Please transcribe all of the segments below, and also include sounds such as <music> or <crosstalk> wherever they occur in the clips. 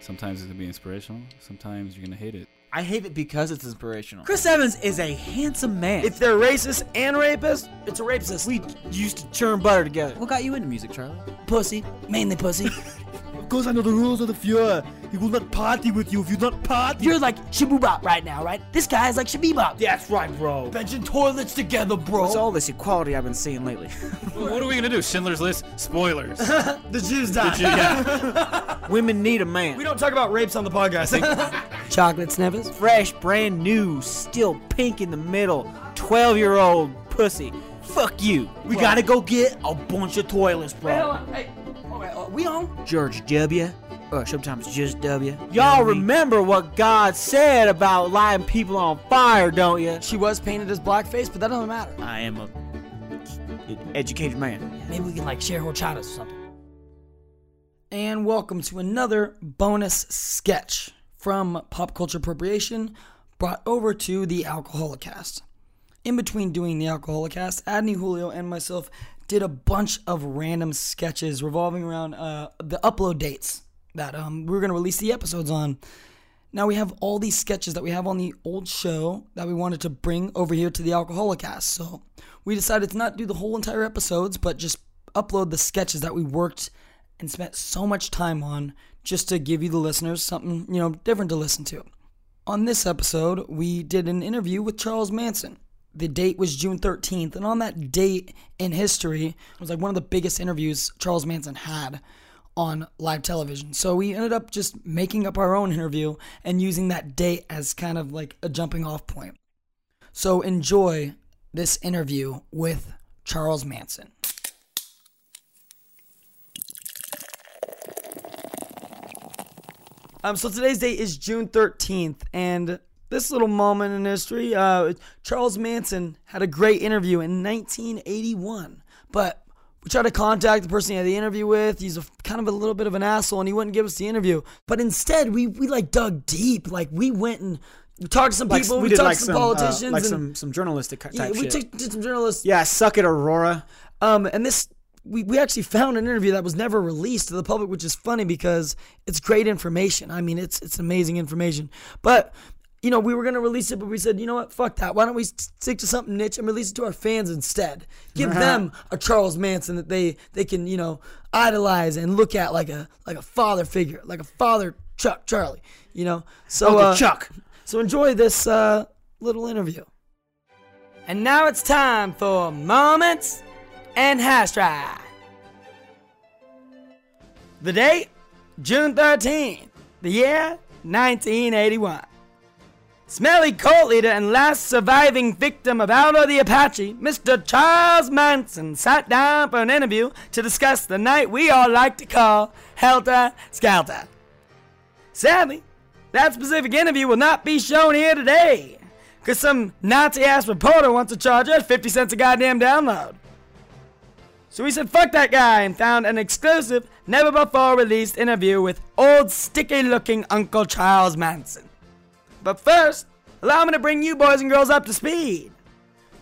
Sometimes it's gonna be inspirational. Sometimes you're gonna hate it. I hate it because it's inspirational. Chris Evans is a handsome man. if they're racist and rapist, it's a rapist. We used to churn butter together. what got you into music, Charlie? Pussy, mainly pussy. <laughs> Of course, I know the rules of the Fuhrer. He will not party with you if you not party. You're like Shabubop right now, right? This guy is like Shabibop. That's right, bro. Benching toilets together, bro. What's all this equality I've been seeing lately? <laughs> what are we gonna do? Schindler's List spoilers. <laughs> the Jews die. yeah. <laughs> Women need a man. We don't talk about rapes on the podcast. Chocolate Sniffers, fresh, brand new, still pink in the middle, 12 year old pussy. Fuck you. we gotta go get a bunch of toilets, bro. Hey, alright, we on? George W. Or sometimes just W. Y'all You know what I mean? remember what God said about lighting people on fire, don't you? She was painted as blackface, but that doesn't matter. I am a educated man. Maybe we can like share horchatas or something. And welcome to another bonus sketch from Pop Culture Appropriation brought over to the Alcoholicast. In between doing the Alcoholicast, Adney Julio and myself did a bunch of random sketches revolving around uh, the upload dates that um, we were going to release the episodes on. Now we have all these sketches that we have on the old show that we wanted to bring over here to the Alcoholicast. So we decided to not do the whole entire episodes, but just upload the sketches that we worked and spent so much time on just to give you the listeners something, you know, different to listen to. On this episode, we did an interview with Charles Manson. The date was June 13th, and on that date in history, it was like one of the biggest interviews Charles Manson had on live television. So we ended up just making up our own interview and using that date as kind of like a jumping off point. So enjoy this interview with Charles Manson. Um, so today's date is June 13th, and this little moment in history, uh, Charles Manson had a great interview in 1981, but we tried to contact the person he had the interview with. He's a, kind of a little bit of an asshole, and he wouldn't give us the interview. But instead, we we like dug deep, like we went and we talked to some Like, people, we we, did talked like to some, some uh, politicians, like and some some journalistic type yeah, we shit. did some journalists. yeah, suck it, Aurora. Um, and this we, we actually found an interview that was never released to the public, which is funny because it's great information. I mean, it's it's amazing information. But you know, we were gonna release it, but we said, you know what, fuck that. Why don't we stick to something niche and release it to our fans instead? Give them a Charles Manson that they they can you know idolize and look at like a like a father figure, like a father Chuck Charlie. You know, so uh, Chuck. so enjoy this uh, little interview. And now it's time for Moments and Hashtag. The date, June 13th, the year 1981. Smelly cult leader and last surviving victim of Aldo the Apache, Mr. Charles Manson, sat down for an interview to discuss the night we all like to call Helter Skelter. Sadly, that specific interview will not be shown here today, because some Nazi ass reporter wants to charge us 50 cents a goddamn download. So we said, fuck that guy, and found an exclusive, never before released interview with old sticky looking Uncle Charles Manson. But first, allow me to bring you boys and girls up to speed.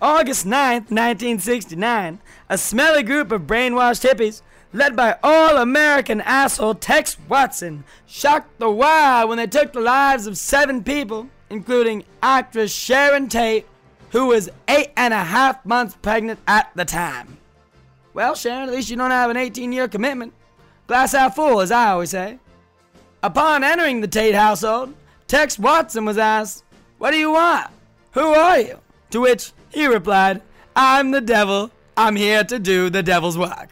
August 9th, 1969, a smelly group of brainwashed hippies, led by all American asshole Tex Watson, shocked the world when they took the lives of seven people, including actress Sharon Tate, who was eight and a half months pregnant at the time. Well, Sharon, at least you don't have an 18 year commitment. Glass half full, as I always say. Upon entering the Tate household, Tex Watson was asked, What do you want? Who are you? To which he replied, I'm the devil. I'm here to do the devil's work.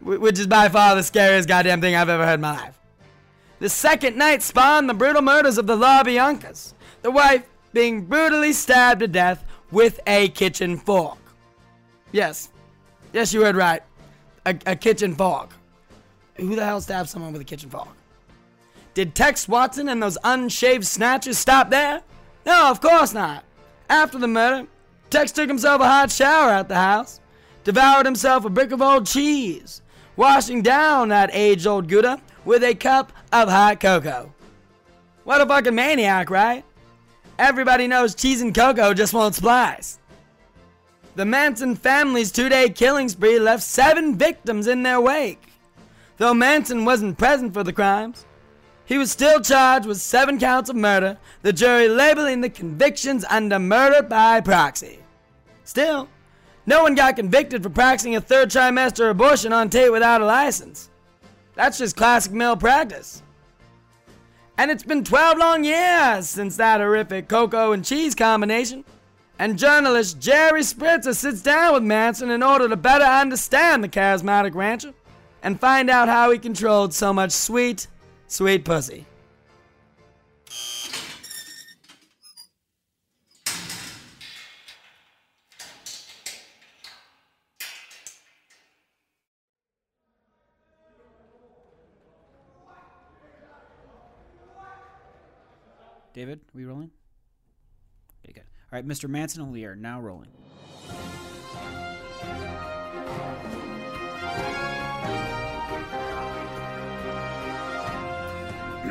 Which is by far the scariest goddamn thing I've ever heard in my life. The second night spawned the brutal murders of the La Biancas, the wife being brutally stabbed to death with a kitchen fork. Yes, yes, you heard right. A, a kitchen fork. Who the hell stabbed someone with a kitchen fork? Did Tex Watson and those unshaved snatchers stop there? No, of course not. After the murder, Tex took himself a hot shower at the house, devoured himself a brick of old cheese, washing down that age old Gouda with a cup of hot cocoa. What a fucking maniac, right? Everybody knows cheese and cocoa just won't splice. The Manson family's two day killing spree left seven victims in their wake. Though Manson wasn't present for the crimes, He was still charged with seven counts of murder, the jury labeling the convictions under murder by proxy. Still, no one got convicted for practicing a third trimester abortion on tape without a license. That's just classic male practice. And it's been 12 long years since that horrific cocoa and cheese combination. And journalist Jerry Spritzer sits down with Manson in order to better understand the charismatic rancher and find out how he controlled so much sweet, sweet pussy. David, are we rolling? Okay, good. All right, Mr. Manson, we are now rolling.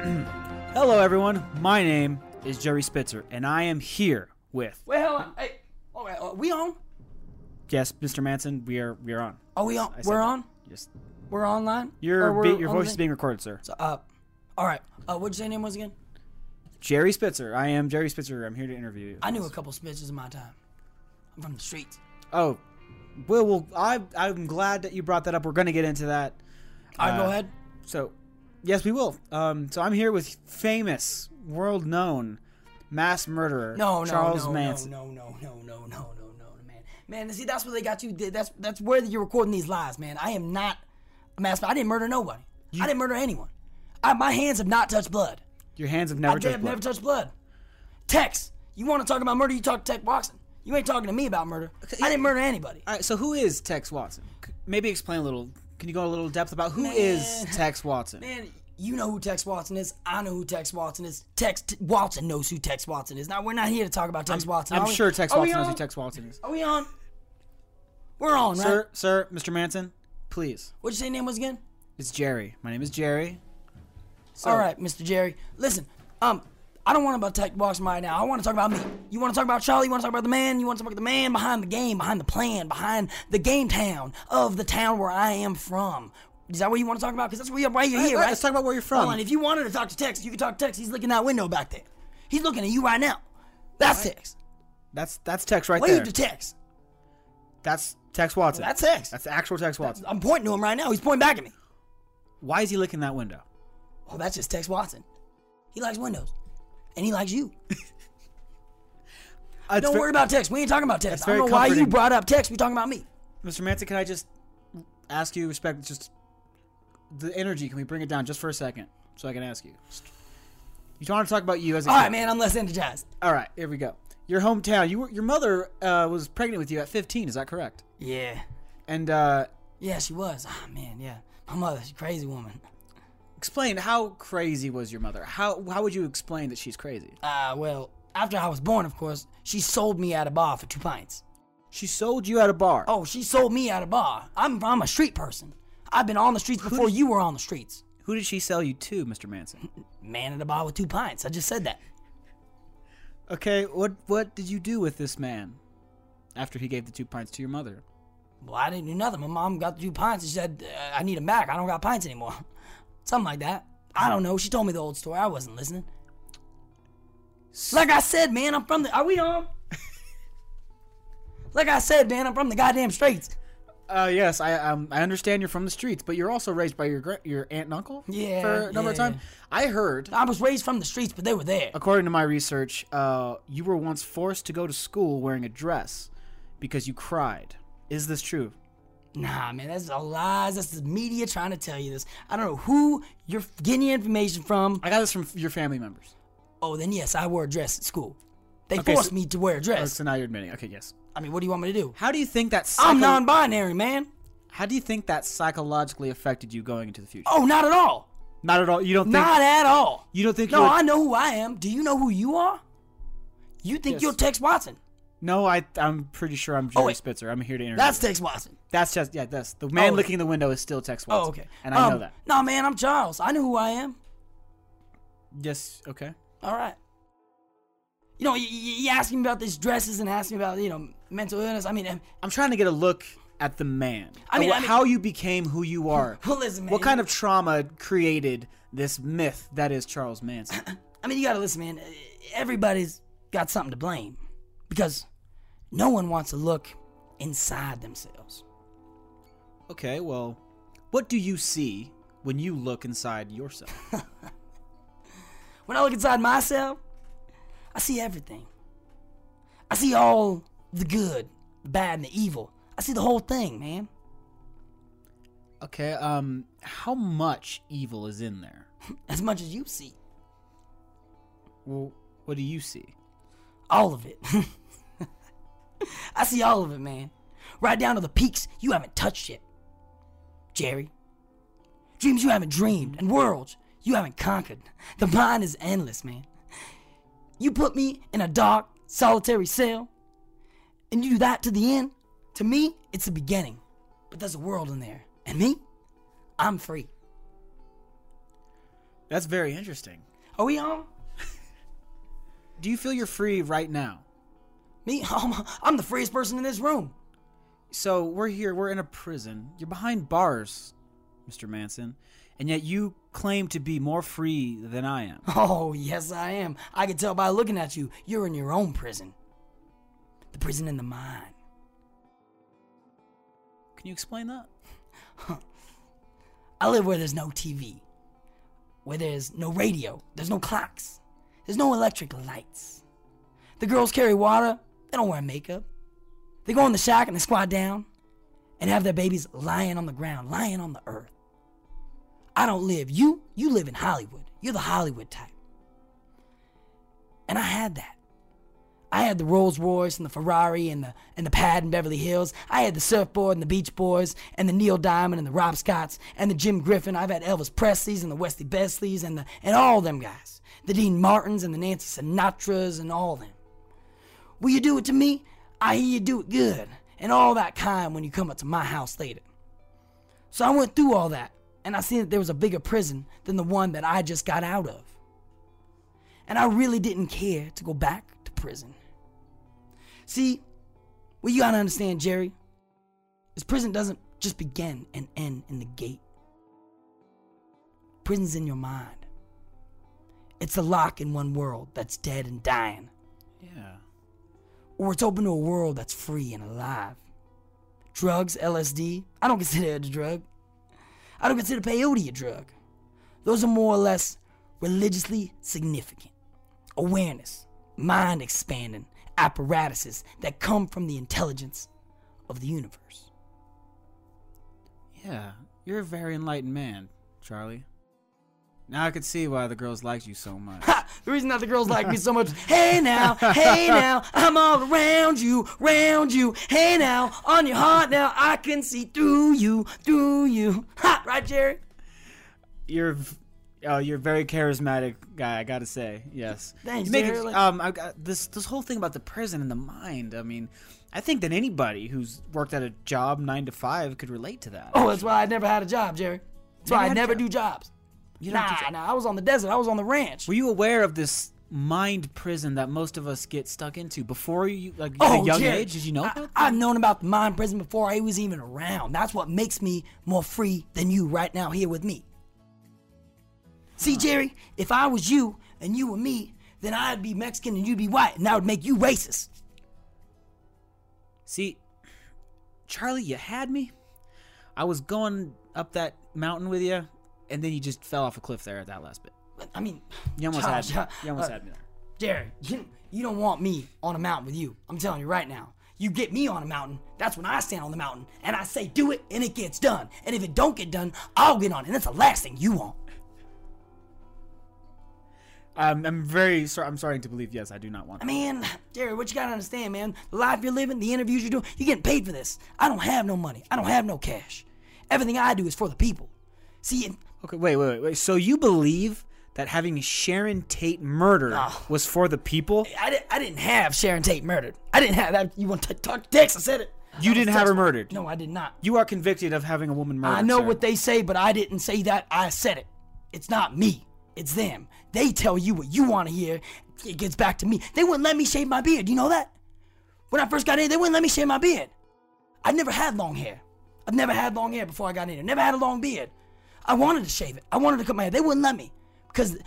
<clears throat> Hello, everyone. My name is Jerry Spitzer, and I am here with Wait, hold on. Hey, all right, are we on? yes, Mr. Manson. We are we are on. Are we on? I said We're that. on? Yes, We're online? your we're be- your on the voice is thing? being recorded, sir. So, uh, all right. Uh, what'd you say your name was again? Jerry Spitzer. I am Jerry Spitzer. I'm here to interview you. I knew a couple Spitches in my time. I'm from the streets. Oh, well, well, I I'm glad that you brought that up. We're gonna get into that. All right, Uh, go ahead. So, yes, we will. Um, so I'm here with famous, world-known mass murderer No, no, Charles no, Manson. no, no, no, no, no, no, no, man. Man, see, that's what they got you. That's that's where you're recording these lies, man. I am not a mass. I didn't murder nobody. I didn't murder anyone. I, my hands have not touched blood. Your hands have never I touched have blood. never touched blood. Tex, you want to talk about murder? You talk to Tex Watson. You ain't talking to me about murder. I didn't murder anybody. All right, so who is Tex Watson? Maybe explain a little. Can you go a little depth about who is Man. Tex Watson? Man, you know who Tex Watson is. I know who Tex Watson is. Tex T- Watson knows who Tex Watson is. Now we're not here to talk about Tex Watson. I'm are we? sure Tex Watson knows who? Tex Watson is. Are we on? We're on, right? Sir, sir, Mr. Manson, please. What'd you say your name was again? It's Jerry. My name is Jerry. So, All right, Mr. Jerry. Listen, um, I don't want to talk Watson right now. I want to talk about me. You want to talk about Charlie? You want to talk about the man? You want to talk about the man behind the game, behind the plan, behind the game town of the town where I am from. Is that what you want to talk about? Because that's where you're, why you're here, right, right? let's talk about where you're from. Hold on. If you wanted to talk to Tex, you could talk to Tex. He's looking out window back there. He's looking at you right now. That's Tex. That's that's Tex right Wave there. to Tex. That's Tex Watson. That's Tex. That's the actual Tex Watson. I'm pointing to him right now. He's pointing back at me. Why is he licking that window? Oh, that's just Tex Watson. He likes windows. And he likes you. <laughs> Uh, Don't worry about Tex. We ain't talking about Tex. I don't know why you brought up Tex. We talking about me. Mr. Manson, can I just ask you respect just the energy? Can we bring it down just for a second so I can ask you? You want to talk about you as a All kid. right, man. I'm less energized. All right, here we go. Your hometown. You were, your mother uh, was pregnant with you at 15. Is that correct? Yeah. And uh, Yeah, she was. Ah, man, yeah. My mother, she's a crazy woman. Explain how crazy was your mother? How how would you explain that she's crazy? Uh, well, after I was born, of course, she sold me at a bar for two pints. She sold you at a bar. Oh, she sold me at a bar. I'm, I'm a street person. I've been on the streets before you were on the streets. Who did she sell you to, Mr. Manson? <laughs> Man at a bar with two pints. I just said that. Okay, what what did you do with this man after he gave the two pints to your mother? Well, I didn't do nothing. My mom got the two pints and she said, uh, I need them back. I don't got pints anymore. <laughs> Something like that. I don't know. She told me the old story. I wasn't listening. Like I said, man, I'm from the. Are we on? <laughs> like I said, man, I'm from the goddamn streets. Uh, yes, I um, I understand you're from the streets, but you're also raised by your gra- your aunt and uncle. Yeah, for a number of yeah. time. I heard, I was raised from the streets, but they were there. according to my research, uh, you were once forced to go to school wearing a dress because you cried. Is this true? Nah, man, that's all lies. That's the media trying to tell you this. I don't know who you're getting your information from. I got this from your family members. Oh, then yes, I wore a dress at school. They Okay, forced so- me to wear a Oh, dress. so now you're admitting. Okay, yes. I mean, what do you want me to do? How do you think that? I'm non-binary, man. How do you think that psychologically affected you going into the future? Oh, not at all. Not at all. You don't think? Not at all. you don't think? No, you're, I know who I am. Do you know who you are? You think Yes. you're Tex Watson? No, I. I'm pretty sure I'm Jerry Oh. Spitzer. I'm here to interview. That's. Tex Watson. That's just yeah. That's the man Oh. licking the window is still Tex Watson. Oh, okay. And I know Um, that. No, man, I'm Charles. I know who I am. Yes. Okay. All right. You know, you, you asking me about these dresses and asking me about you know mental illness. I mean, um, I'm trying to get a look at the man. I mean- I mean- how you became who you are. <laughs> well, listen, man. what kind of trauma created this myth that is Charles Manson. <coughs> I mean, you gotta listen, man. Everybody's got something to blame because no one wants to look inside themselves. okay, well, what do you see when you look inside yourself? <laughs> When I look inside myself, I see everything. I see all the good, the bad, and the evil. I see the whole thing, man. okay, um, how much evil is in there? <laughs> As much as you see. Well, what do you see? All of it. <laughs> I see all of it, man. Right down to the peaks you haven't touched yet. Jerry. Dreams you haven't dreamed, and worlds you haven't conquered. The mind is endless, man. You put me in a dark, solitary cell, and you do that to the end. To me, it's the beginning. But there's a world in there. And me, I'm free. That's very interesting. Are we on? Do you feel you're free right now? Me, <laughs> I'm, I'm the freest person in this room. So we're here, we're in a prison. You're behind bars, Mr. Manson, and yet you claim to be more free than I am. <laughs> Oh, yes, I am. I can tell by looking at you. You're in your own prison. The prison in the mind. Can you explain that? <laughs> I live where there's no TV, where there's no radio, there's no clocks, there's no electric lights. The girls carry water, they don't wear makeup. They go in the shack and they squat down and have their babies lying on the ground, lying on the earth. I don't live. You, you live in Hollywood. You're the Hollywood type. And I had that. I had the Rolls Royce and the Ferrari and the and the pad in Beverly Hills. I had the surfboard and the Beach Boys and the Neil Diamond and the Rob Scotts and the Jim Griffin. I've had Elvis Presley's and the Wesley Besleys and the and all them guys. The Dean Martins and the Nancy Sinatras and all them. Will you do it to me? I hear you do it good. And all that kind when you come up to my house later. So I went through all that, and I seen that there was a bigger prison than the one that I just got out of. And I really didn't care to go back to prison. See, what you gotta understand, Jerry, is prison doesn't just begin and end in the gate. Prison's in your mind. It's a lock in one world that's dead and dying Yeah. or it's open to a world that's free and alive. Drugs, LSD, I don't consider it a drug. I don't consider peyote a drug. Those are more or less religiously significant. Awareness, mind expanding apparatuses that come from the intelligence of the universe. Yeah. You're a very enlightened man, Charlie. Now I can see why the girls liked you so much. Ha! The reason that the girls like me so much, hey now, hey <laughs> now, I'm all around you, round you, hey now, on your heart now, I can see through you, through you. Ha! Right, Jerry? you're oh, you're a very charismatic guy. I gotta say, yes. Thanks, You make it- um, I got this this whole thing about the prison and the mind. I mean, I think that anybody who's worked at a job nine to five could relate to that. Oh, that's why I never had a job, Jerry. That's why I never job? do jobs. You nah, have to- nah, I was on the desert. I was on the ranch. Were you aware of this mind prison that most of us get stuck into before you, like at Oh, a young Jerry, age? Did you know? I, about that? I've known about the mind prison before I was even around. That's what makes me more free than you right now here with me. See, Jerry, if I was you and you were me, then I'd be Mexican and you'd be white, and that would make you racist. See, Charlie, you had me. I was going up that mountain with you, and then you just fell off a cliff there at that last bit. I mean, You almost Charles, had me. You almost uh, had me there. Jerry, you, you don't want me on a mountain with you. I'm telling you right now. You get me on a mountain, that's when I stand on the mountain and I say do it and it gets done. And if it don't get done, I'll get on it. And that's the last thing you want. Um, I'm very sorry. I'm starting to believe. Yes, I do not want. I mean, Jerry, what you gotta understand, man, the life you're living, the interviews you're doing, you're getting paid for this. I don't have no money. I don't have no cash. Everything I do is for the people. See, and Okay, wait, wait, wait, wait. So you believe that having Sharon Tate murdered Oh. was for the people? I, di- I didn't have Sharon Tate murdered. I didn't have that. You want to talk Tex? I said it. You I didn't have her murdered. No, I did not. You are convicted of having a woman murdered. I know sir. what they say, but I didn't say that. I said it. It's not me. It's them. They tell you what you want to hear. It gets back to me. They wouldn't let me shave my beard. You know that? When I first got in, they wouldn't let me shave my beard. I never had long hair. I've never had long hair before I got in here. Never had a long beard. I wanted to shave it. I wanted to cut my hair. They wouldn't let me because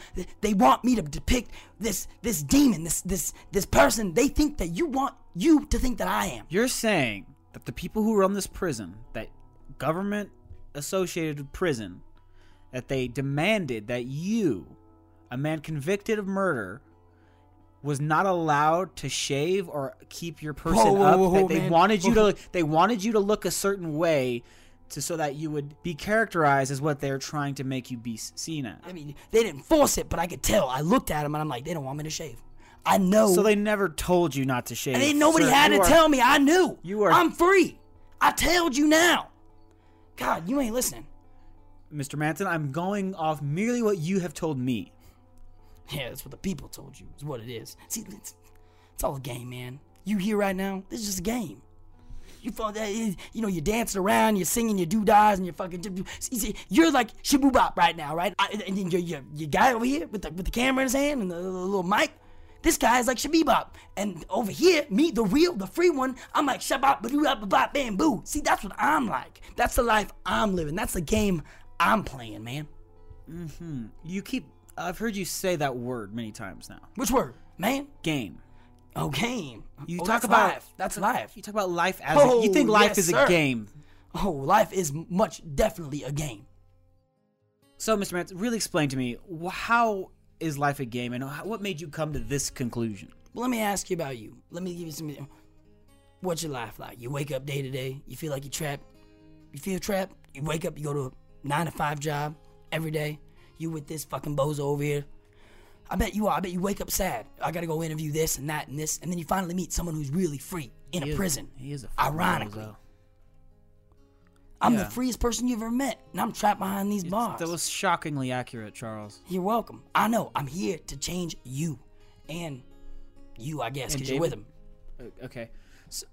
they want me to depict this this demon, this this this person. They think that you want you to think that I am. You're saying that the people who run this prison, that government associated prison, that they demanded that you, a man convicted of murder, was not allowed to shave or keep your person Whoa, up. whoa, that whoa, they man. wanted you to they wanted you to look a certain way to so that you would be characterized as what they're trying to make you be seen as. I mean, they didn't force it, but I could tell. I looked at them and I'm like, they don't want me to shave. I know. So they never told you not to shave. and nobody Sir, had to are- tell me. I knew. you are- I'm free. I told you now. God, you ain't listening. Mr. Manson, I'm going off merely what you have told me. Yeah, that's what the people told you. It's what it is. See, it's, it's all a game, man. You here right now? This is just a game. You thought that is- you know you're dancing around, you're singing your doodads, and you're fucking. You're like shabubop right now, right? And your, your guy over here with the with the camera in his hand and the, the little mic. This guy is like shabibop, and over here, me, the real, the free one, I'm like shabop, ba bop, bop, bam, boo. See, that's what I'm like. That's the life I'm living. That's the game I'm playing, man. Mm-hmm. You keep. I've heard you say that word many times now. Which word, man? Game. Oh, game. You Oh, talk that's about life. That's life. You talk about life as oh, a, you Oh, think life yes, is sir. a game. Oh, life is much definitely a game. So, Mr. Manson, really explain to me how is life a game, and what made you come to this conclusion? Well, let me ask you about you. Let me give you some. What's your life like? You wake up day to day. You feel like you're trapped. You feel trapped. You wake up. You go to a nine to five job every day. You with this fucking bozo over here. I bet you are. I bet you wake up sad. I gotta go interview this and that and this, and then you finally meet someone who's really free in He a is- prison. He is a fucking Ironically. bozo. I'm Yeah. the freest person you've ever met, and I'm trapped behind these bars. That was shockingly accurate, Charles. You're welcome. I know. I'm here to change you, and you, I guess, because you're with him. Okay, so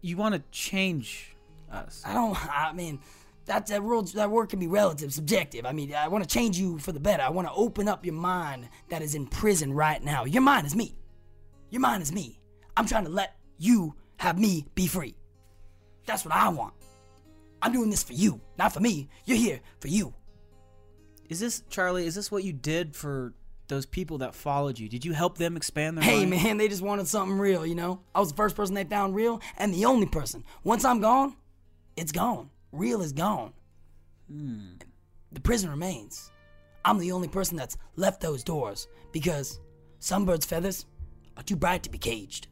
you want to change us? I don't. I mean, that that word that word can be relative, subjective. I mean, I want to change you for the better. I want to open up your mind that is in prison right now. Your mind is me. Your mind is me. I'm trying to let you have me be free. That's what I want. I'm doing this for you, not for me. You're here for you. Is this Charlie? Is this what you did for those people that followed you? Did you help them expand their Hey mind? man, they just wanted something real, you know? I was the first person they found real and the only person. Once I'm gone, it's gone. Real is gone. Hmm. The prison remains. I'm the only person that's left those doors because some birds' feathers are too bright to be caged.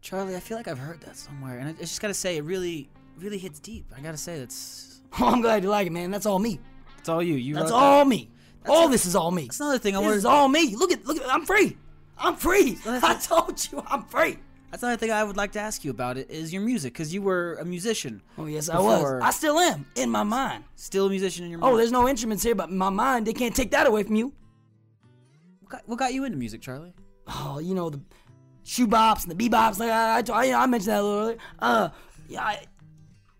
Charlie, I feel like I've heard that somewhere, and I I just gotta say, it really, really hits deep. I gotta say, that's Oh, <laughs> I'm glad you like it, man. That's all me. It's all you. You That's all me. all a- this is all me. That's another thing I This wanted. is all me. Look at, look at, I'm free. I'm free. <laughs> I told you I'm free. That's another thing I would like to ask you about. It is your music, because you were a musician. Oh, yes, I was. I still am in my mind. Still a musician in your mind. Oh, there's no instruments here, but my mind, they can't take that away from you. what got, what got you into music, Charlie? Oh, you know the shoe bops and the bebops. Like I, I, I, mentioned that a little earlier. Uh, yeah, I,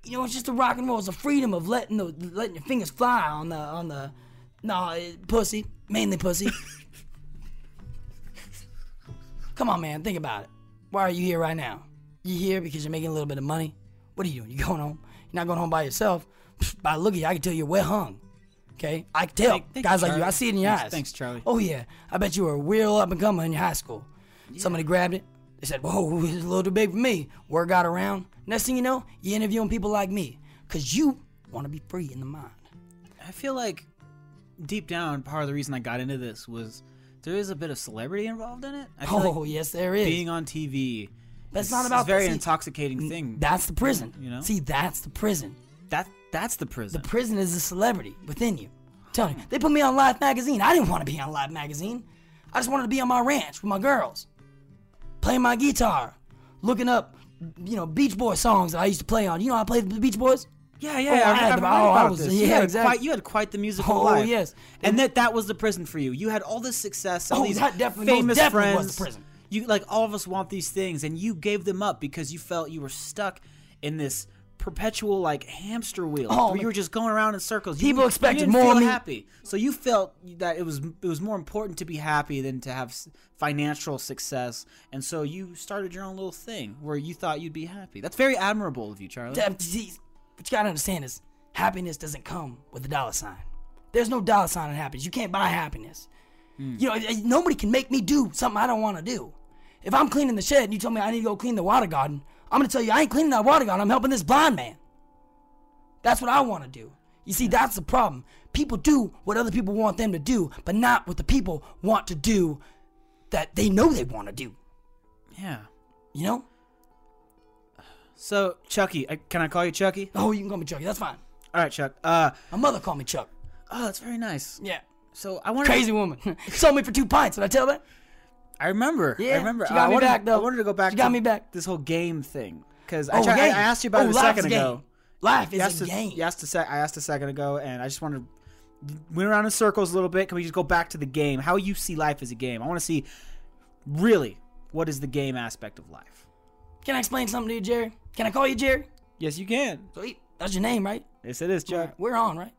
you know, it's just the rock and roll. It's the freedom of letting the letting your fingers fly on the on the no pussy, mainly pussy. <laughs> Come on, man, think about it. Why are you here right now? You here because you're making a little bit of money? What are you doing? You going home? You're not going home by yourself. By the look at you, I can tell you're well hung. Okay, I can tell. Thank- thank Guys like you, I see it in your Thanks- eyes. thanks, Charlie. Oh yeah, I bet you were a real up and comer in your high school. Somebody grabbed it. They said, "Whoa, <laughs> it's a little too big for me." Word got around. Next thing you know, you're interviewing people like me, cause you want to be free in the mind. I feel like deep down, part of the reason I got into this was there is a bit of celebrity involved in it. Oh like yes, there is. being on TV. Is- not about a very. See, intoxicating thing. That's the prison. You know? See, that's the prison. that that's the prison. The prison is the celebrity within you. You, they put me on Life magazine. I didn't want to be on Life magazine. I just wanted to be on my ranch with my girls, playing my guitar, looking up, you know, Beach Boy songs that I used to play on. You know, how I played the Beach Boys. Yeah, yeah. Oh, I I've, had the- oh, I was- this. yeah, you had exactly. Quite, you had quite the musical Oh, life. yes. and that that was the prison for you. You had all this success. All Oh, these that definitely- famous definitely friends. was the prison. You like all of us want these things, and you gave them up because you felt you were stuck in this perpetual like hamster wheel Oh, where you were just going around in circles. You- People expected more feel happy, so you felt that it was it was more important to be happy than to have financial success, and so you started your own little thing where you thought you'd be happy. That's very admirable of you, Charlie. What you gotta understand is, happiness doesn't come with a dollar sign. There's no dollar sign in happiness. You can't buy happiness. You know, eh, eh, nobody can make me do something I don't want to do. If I'm cleaning the shed and you tell me I need to go clean the water garden, I'm gonna tell you I ain't cleaning that water garden. I'm helping this blind man. That's what I want to do. You see, that's the problem. People do what other people want them to do, but not what the people want to do that they know they want to do. Yeah. You know? So Chucky, I, can I call you Chucky? Oh, you can call me Chucky. That's fine. All right, Chuck. Uh, My mother called me Chuck. oh, that's very nice. Yeah. So I wanted. Crazy woman. <laughs> Sold me for two pints. Did I tell that? I remember. Yeah, I remember. she got I me wanted, back, though. I wanted to go back. She got to me back. This whole game thing, because I, Oh, tried, I, I game. asked you about Oh, it a life's second a ago. game. Life You is asked a game. you asked a sec. I asked a second ago, and I just wanted. Went around in circles a little bit. Can we just go back to the game? How you see life as a game? I want to see, really, what is the game aspect of life? Can I explain something to you, Jerry? Can I call you Jerry? Yes, you can. Sweet. That's your name, right? Yes, it is, Chuck. We're on, right?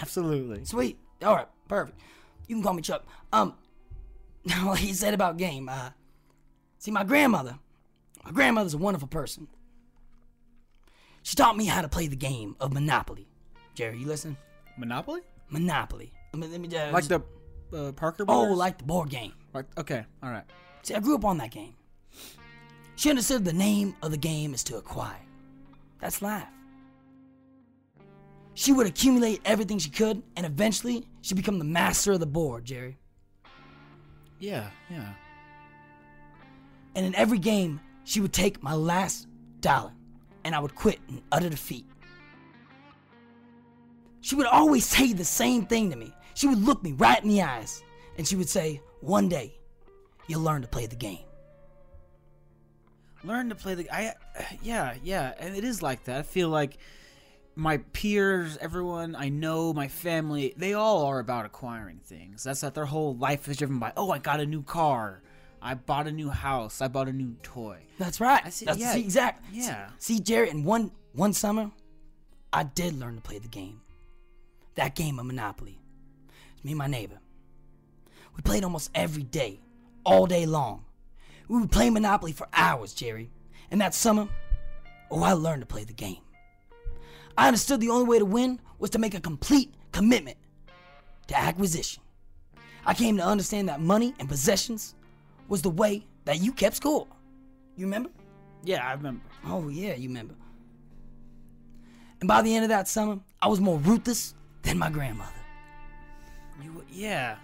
Absolutely. Sweet. All right. Perfect. You can call me Chuck. Um, <laughs> like he said about game. Uh, see, my grandmother. My grandmother's a wonderful person. She taught me how to play the game of Monopoly. Jerry, you listen? Monopoly? Monopoly. I mean, let me uh, Like the uh, Parker oh, like the board game. Like- okay, all right. See, I grew up on that game. She understood the name of the game is to acquire. That's life. She would accumulate everything she could, and eventually she'd become the master of the board, Jerry. Yeah, yeah. And in every game, she would take my last dollar, and I would quit in utter defeat. She would always say the same thing to me. She would look me right in the eyes, and she would say, One day, you'll learn to play the game. Learn to play the I yeah, yeah, and it is like that. I feel like my peers, everyone I know, my family, they all are about acquiring things. That's that their whole life is driven by, "Oh, I got a new car. I bought a new house. I bought a new toy." That's right. I see- That's yeah, see, exact. yeah. See, Jerry, in one one summer, I did learn to play the game. That game of Monopoly. It's me and my neighbor. We played almost every day, all day long. We would play Monopoly for hours, Jerry. And that summer, oh, I learned to play the game. I understood the only way to win was to make a complete commitment to acquisition. I came to understand that money and possessions was the way that you kept score. You remember? Yeah, I remember. Oh yeah, you remember. And by the end of that summer, I was more ruthless than my grandmother. You yeah.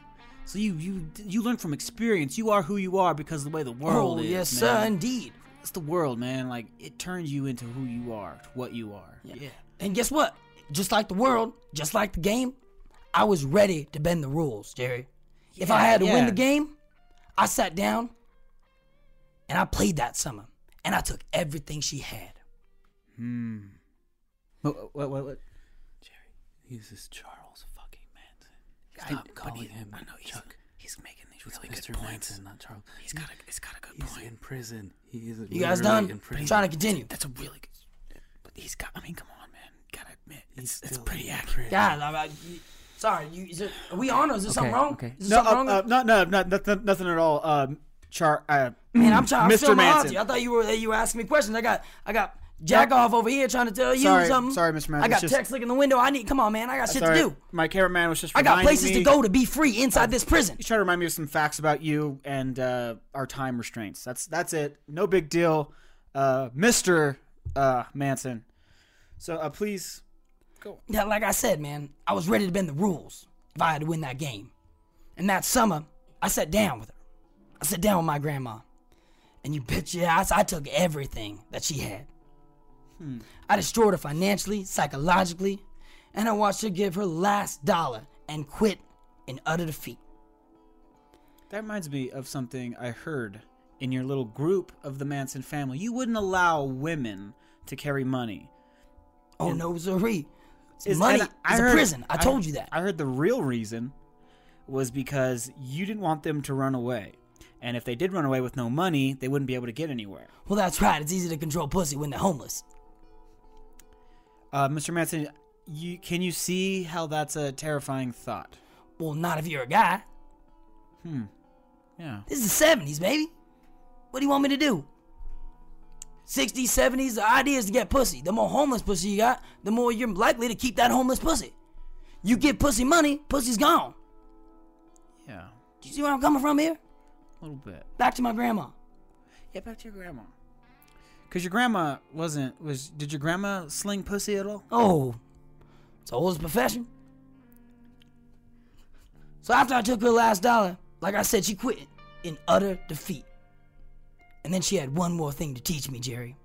So you you you learn from experience. You are who you are because of the way the world oh is. yes, man. sir, indeed. It's the world, man. Like it turns you into who you are, what you are. Yeah. And guess what? Just like the world, just like the game, I was ready to bend the rules, Jerry. if I had to win the game, I sat down and I played that summer, and I took everything she had. Hmm. What, what, what, what? Jerry, he's this Charles fucking Manson. I- Stop but calling he- him I know he's, Chuck. he's making these It's really good Mr. points. Manson, not Charles. He's got a, he's got a good He's point. in prison. He is. You guys done? In prison. trying to continue. That's a really good. But he's got. I mean, come on, man. Gotta admit, He's it's, it's pretty accurate. God, I'm, I, sorry. You, is it, are we on or is there something wrong? Okay. Is there No, something uh, wrong? uh, no, no, no, nothing, nothing at all. Um, Char, uh, Man, I'm trying. Mr. I'm Manson. Manson. You. I thought you were you were asking me questions. I got I got Jack off over here trying to tell you Sorry, something. sorry, Mr. Manson. I got just- Tex looking in the window. I need. Come on, man. I got shit sorry, to do. My cameraman was just. I got reminding places me, to go to be free inside this prison. He's trying to remind me of some facts about you and uh, our time restraints. That's that's it. No big deal, uh, Mr. Uh, Manson. So uh, please go. Yeah, like I said, man, I was ready to bend the rules if I had to win that game. And that summer, I sat down with her. I sat down with my grandma. And you bet your ass I took everything that she had. I destroyed her financially, psychologically, and I watched her give her last dollar and quit in utter defeat. That reminds me of something I heard in your little group of the Manson family. You wouldn't allow women to carry money. Oh no, sirree. Is- Money and is a prison. I told you that. I heard the real reason was because you didn't want them to run away. And if they did run away with no money, they wouldn't be able to get anywhere. Well, that's right. It's easy to control pussy when they're homeless. Uh, Mr. Manson, you, can you see how that's a terrifying thought? Well, not if you're a guy. Hmm. Yeah. This is the 70s, baby. What do you want me to do? 60s, 70s, the idea is to get pussy. The more homeless pussy you got, the more you're likely to keep that homeless pussy. You give pussy money, pussy's gone. Yeah, Do you see where I'm coming from here? a little bit. Back to my grandma. Yeah, back to your grandma. Cause your grandma wasn't was. Did your grandma sling pussy at all? Oh, it's oldest profession. So after I took her last dollar, like I said, she quit in utter defeat. And then she had one more thing to teach me, Jerry.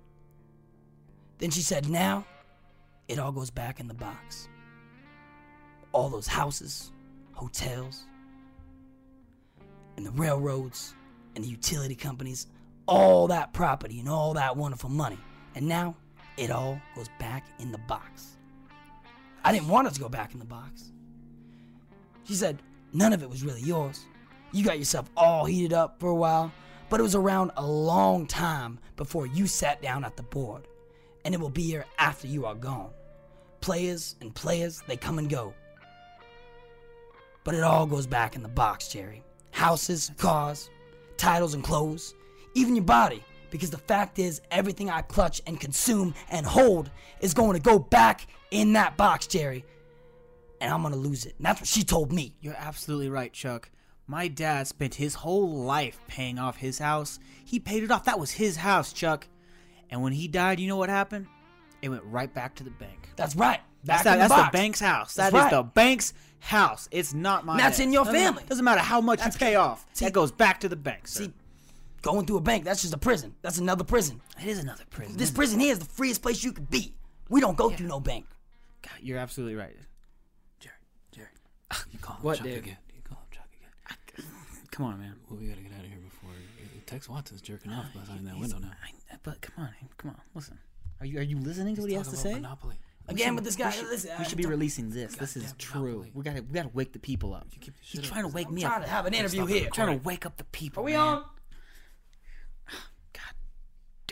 Then she said, now it all goes back in the box. All those houses, hotels, and the railroads, and the utility companies, all that property and all that wonderful money. And now it all goes back in the box. I didn't want it to go back in the box. She said, none of it was really yours. You got yourself all heated up for a while, but it was around a long time before you sat down at the board. And it will be here after you are gone. Players and players, they come and go. But it all goes back in the box, Jerry. Houses, cars, titles and clothes, even your body. Because the fact is, everything I clutch and consume and hold is going to go back in that box, Jerry. And I'm gonna lose it. And that's what she told me. You're absolutely right, Chuck. My dad spent his whole life paying off his house. He paid it off. That was his house, Chuck. And when he died, you know what happened? It went right back to the bank. That's right. Back That's, that, the that's the bank's house. That's That is right. the bank's house. It's not mine. That's in your family. Doesn't matter how much That's- you pay off. see- that goes back to the bank. Sir. See, going through a bank, that's just a prison. That's another prison. it is another prison. This prison here is the freest place you could be. We don't go through no bank. God, you're absolutely right. Jerry, Jerry, ah, you call him What, Chuck dude? again. You call him Chuck again. Come on, man. Well, we gotta get out of here before uh, Tex Watson's jerking off behind that window now. I, but come on, come on, listen. Are you are you listening to what he has Talk to say? Monopoly. Again with this guy. We should, listen, we should be releasing this. This is true. Monopoly. We gotta we gotta wake the people up. You keep He's shit trying to wake I'm me trying up. to have an interview stop here. it. trying to wake up the people. Are we man. on?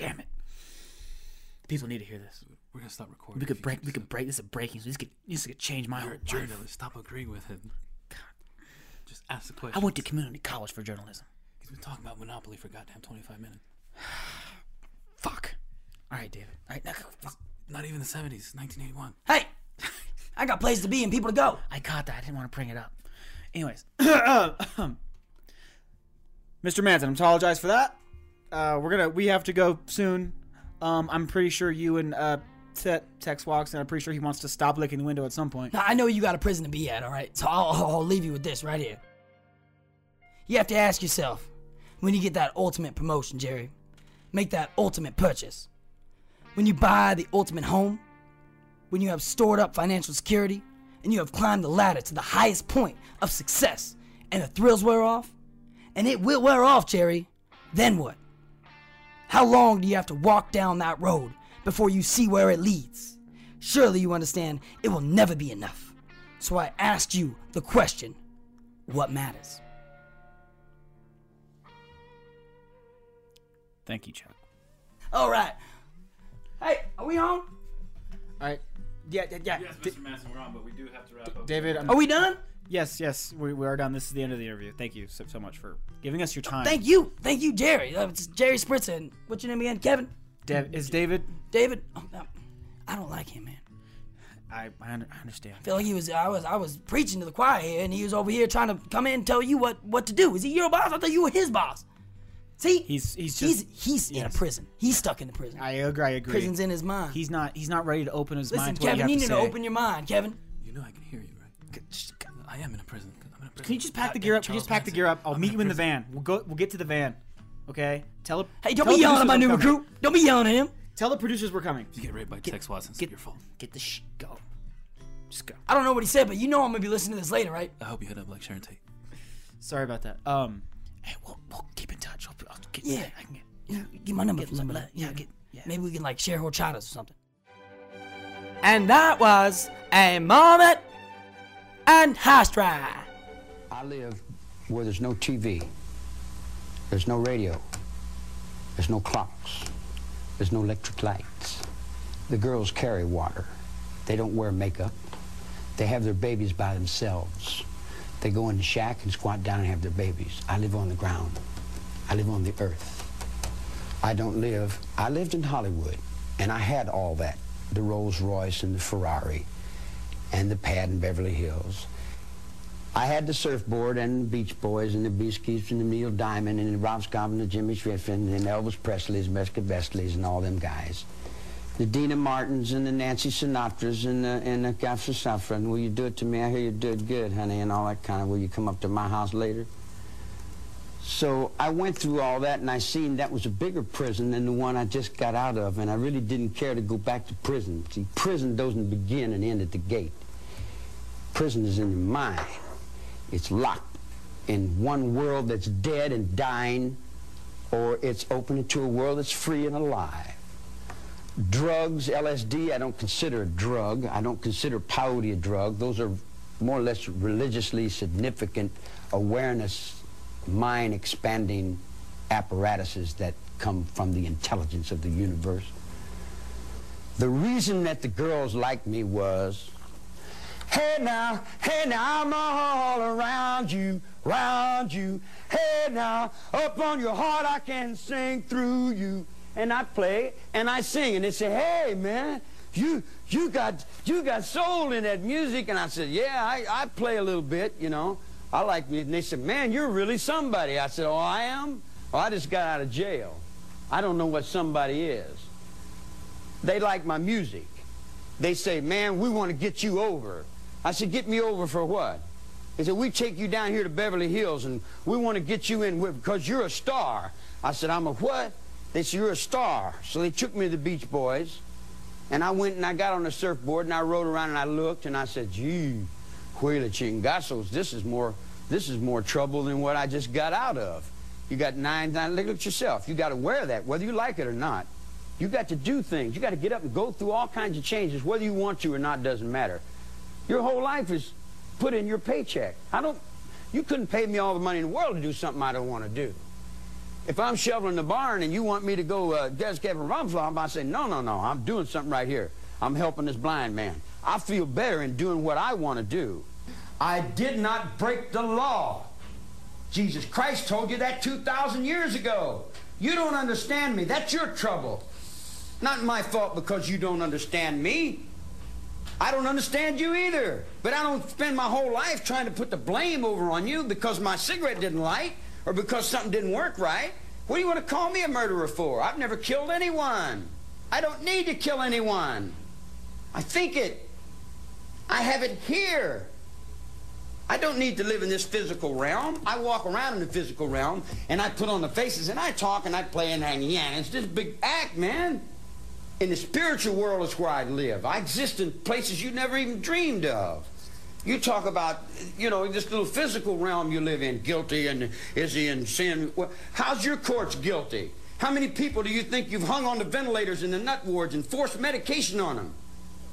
God damn it. People need to hear this. We're gonna stop recording. We could break. We this could break. This is breaking. So this could this could change my up. whole You're a life. journalist. Stop agreeing with him. Just ask the question. I went to community college for journalism. He's been talking about Monopoly for goddamn 25 minutes. <sighs> Fuck. All right, David. All right, now go. Not even the 70s. 1981. Hey, <laughs> I got places to be and people to go. I caught that. I didn't want to bring it up. Anyways, <coughs> <coughs> Mr. Manson, I apologize for that. Uh, we're gonna we have to go soon. Um, I'm pretty sure you and uh, Te- Tex walks, and I'm pretty sure he wants to stop licking the window at some point. Now, I know you got a prison to be at, all right? So I'll, I'll leave you with this right here. You have to ask yourself when you get that ultimate promotion, Jerry, make that ultimate purchase. When you buy the ultimate home, when you have stored up financial security, and you have climbed the ladder to the highest point of success, and the thrills wear off, and it will wear off, Jerry, then what? How long do you have to walk down that road before you see where it leads? Surely you understand it will never be enough. So I asked you the question what matters? Thank you, Chuck. All right. Hey, are we on? All right. Yeah, yeah, yeah. Yes, D- Mr. Manson, we're on, but we do have to wrap up. David, I'm, Are we done? yes, yes, we, we are done. This is the end of the interview. Thank you so, so much for giving us your time. Thank you. Thank you, Jerry. Uh, It's Jerry Spritzer. And what's your name again? Kevin? Dev, is David? David? Oh, no. I don't like him, man. I I, under, I understand. I feel like he was I was I was preaching to the choir here and he was over here trying to come in and tell you what what to do. Is he your boss? I thought you were his boss. See? He's he's he's just. he's in a yes. prison. He's stuck in the prison. I agree. I agree. Prison's in his mind. He's not. He's not ready to open his Listen, mind to what Kevin, you you need to to say. open your mind, Kevin. You know I can hear you, right? I am in a prison. I'm in a prison. Can you just pack the gear up? Charles just pack the gear up. I'll I'm meet in you in the van. We'll go. We'll get to the van. Okay. Tell it. Hey, don't tell be the yelling at my producers new we're coming. recruit. Don't be yelling at him. Tell the producers we're coming. If you get raped by Tex Watson, it's Get your fault. Get the sh. Go. Just go. I don't know what he said, but you know I'm gonna be listening to this later, right? I hope you hit up like Sharon Tate. Sorry about that. Um. Hey, we'll, we'll keep in touch. I'll, I'll get, Yeah. I can get. Yeah, give my number. Get for some- somebody. yeah, get- yeah. Maybe we can like share horchatas or something. And that was a moment and history. I live where there's no TV, there's no radio, there's no clocks, there's no electric lights. The girls carry water. They don't wear makeup. They have their babies by themselves. They go in the shack and squat down and have their babies. I live on the ground. I live on the earth. I don't live. I lived in Hollywood, and I had all that the Rolls Royce and the Ferrari and the pad in Beverly Hills. I had the surfboard and the Beach Boys and the Beaskies and the Neil Diamond and the Rob Scott and the Jimmy Griffin and Elvis Presley's, Mesca Bestleys and all them guys. The Dean Martins and the Nancy Sinatras and the, and the Gaffer Safran. Will you do it to me? I hear you do it good, honey, and all that kind of. Will you come up to my house later? So I went through all that and I seen that was a bigger prison than the one I just got out of and I really didn't care to go back to prison. See, prison doesn't begin and end at the gate. Prison is in your mind. It's locked in one world that's dead and dying or it's open into a world that's free and alive. Drugs, LSD, I don't consider a drug. I don't consider peyote a drug. Those are more or less religiously significant awareness mind expanding apparatuses that come from the intelligence of the universe. The reason that the girls liked me was, hey now, hey now, I'm all around you, round you. Hey now, up on your heart I can sing through you. And I play and I sing and they say, hey man, you you got you got soul in that music. And I said, yeah, I, I play a little bit, you know. I like music. And they said, man, you're really somebody. I said, oh, I am? Oh, I just got out of jail. I don't know what somebody is. They like my music. They say, man, we want to get you over. I said, get me over for what? They said, we take you down here to Beverly Hills and we want to get you in with, because you're a star. I said, I'm a what? They said, you're a star. So they took me to the Beach Boys. And I went and I got on the surfboard and I rode around and I looked and I said, gee, Huila Chingazos, this is more this is more trouble than what I just got out of. You got nine, nine look at yourself. You got to wear that, whether you like it or not. You got to do things. You got to get up and go through all kinds of changes, whether you want to or not doesn't matter. Your whole life is put in your paycheck. I don't, you couldn't pay me all the money in the world to do something I don't want to do. If I'm shoveling the barn and you want me to go uh, Des Kevin Rumflom, I say, no, no, no, I'm doing something right here. I'm helping this blind man. I feel better in doing what I want to do. I did not break the law. Jesus Christ told you that 2,000 years ago. You don't understand me. That's your trouble. Not my fault because you don't understand me. I don't understand you either. But I don't spend my whole life trying to put the blame over on you because my cigarette didn't light or because something didn't work right. What do you want to call me a murderer for? I've never killed anyone. I don't need to kill anyone. I think it. I have it here. I don't need to live in this physical realm. I walk around in the physical realm and I put on the faces and I talk and I play and hang. Yeah, it's this big act, man. In the spiritual world is where I live. I exist in places you never even dreamed of. You talk about, you know, this little physical realm you live in, guilty and is he in sin? Well, how's your courts guilty? How many people do you think you've hung on the ventilators in the nut wards and forced medication on them?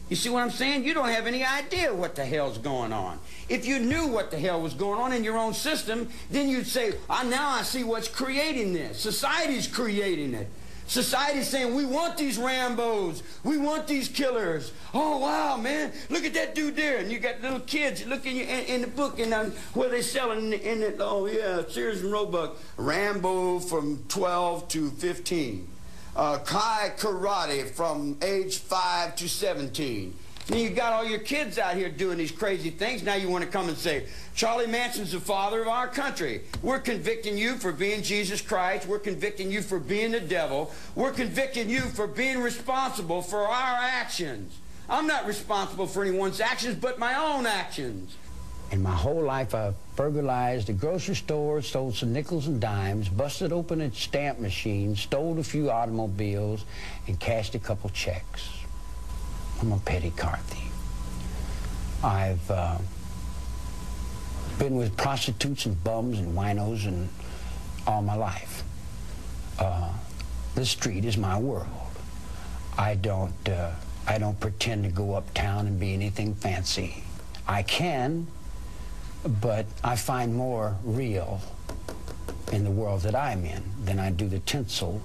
You see what I'm saying? You don't have any idea what the hell's going on. If you knew what the hell was going on in your own system, then you'd say, oh, now I see what's creating this. Society's creating it. Society's saying, we want these Rambos. We want these killers. Oh, wow, man. Look at that dude there. And you got little kids looking in, in the book and uh, where they selling in it. Oh, yeah, Sears and Roebuck. Rambo from 12 to 15 uh, Kai Karate from age 5 to 17. And you got all your kids out here doing these crazy things. Now you want to come and say, Charlie Manson's the father of our country. We're convicting you for being Jesus Christ. We're convicting you for being the devil. We're convicting you for being responsible for our actions. I'm not responsible for anyone's actions but my own actions. In my whole life, I've burglarized a grocery store, stole some nickels and dimes, busted open a stamp machine, stole a few automobiles, and cashed a couple checks. I'm a petty car thief. I've uh, been with prostitutes and bums and winos and all my life. Uh, the street is my world. I don't, uh, I don't pretend to go uptown and be anything fancy. I can, but I find more real in the world that I'm in than I do the tinsel.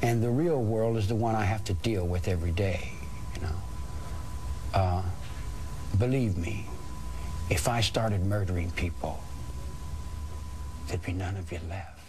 And the real world is the one I have to deal with every day. Uh, believe me, if I started murdering people, there'd be none of you left.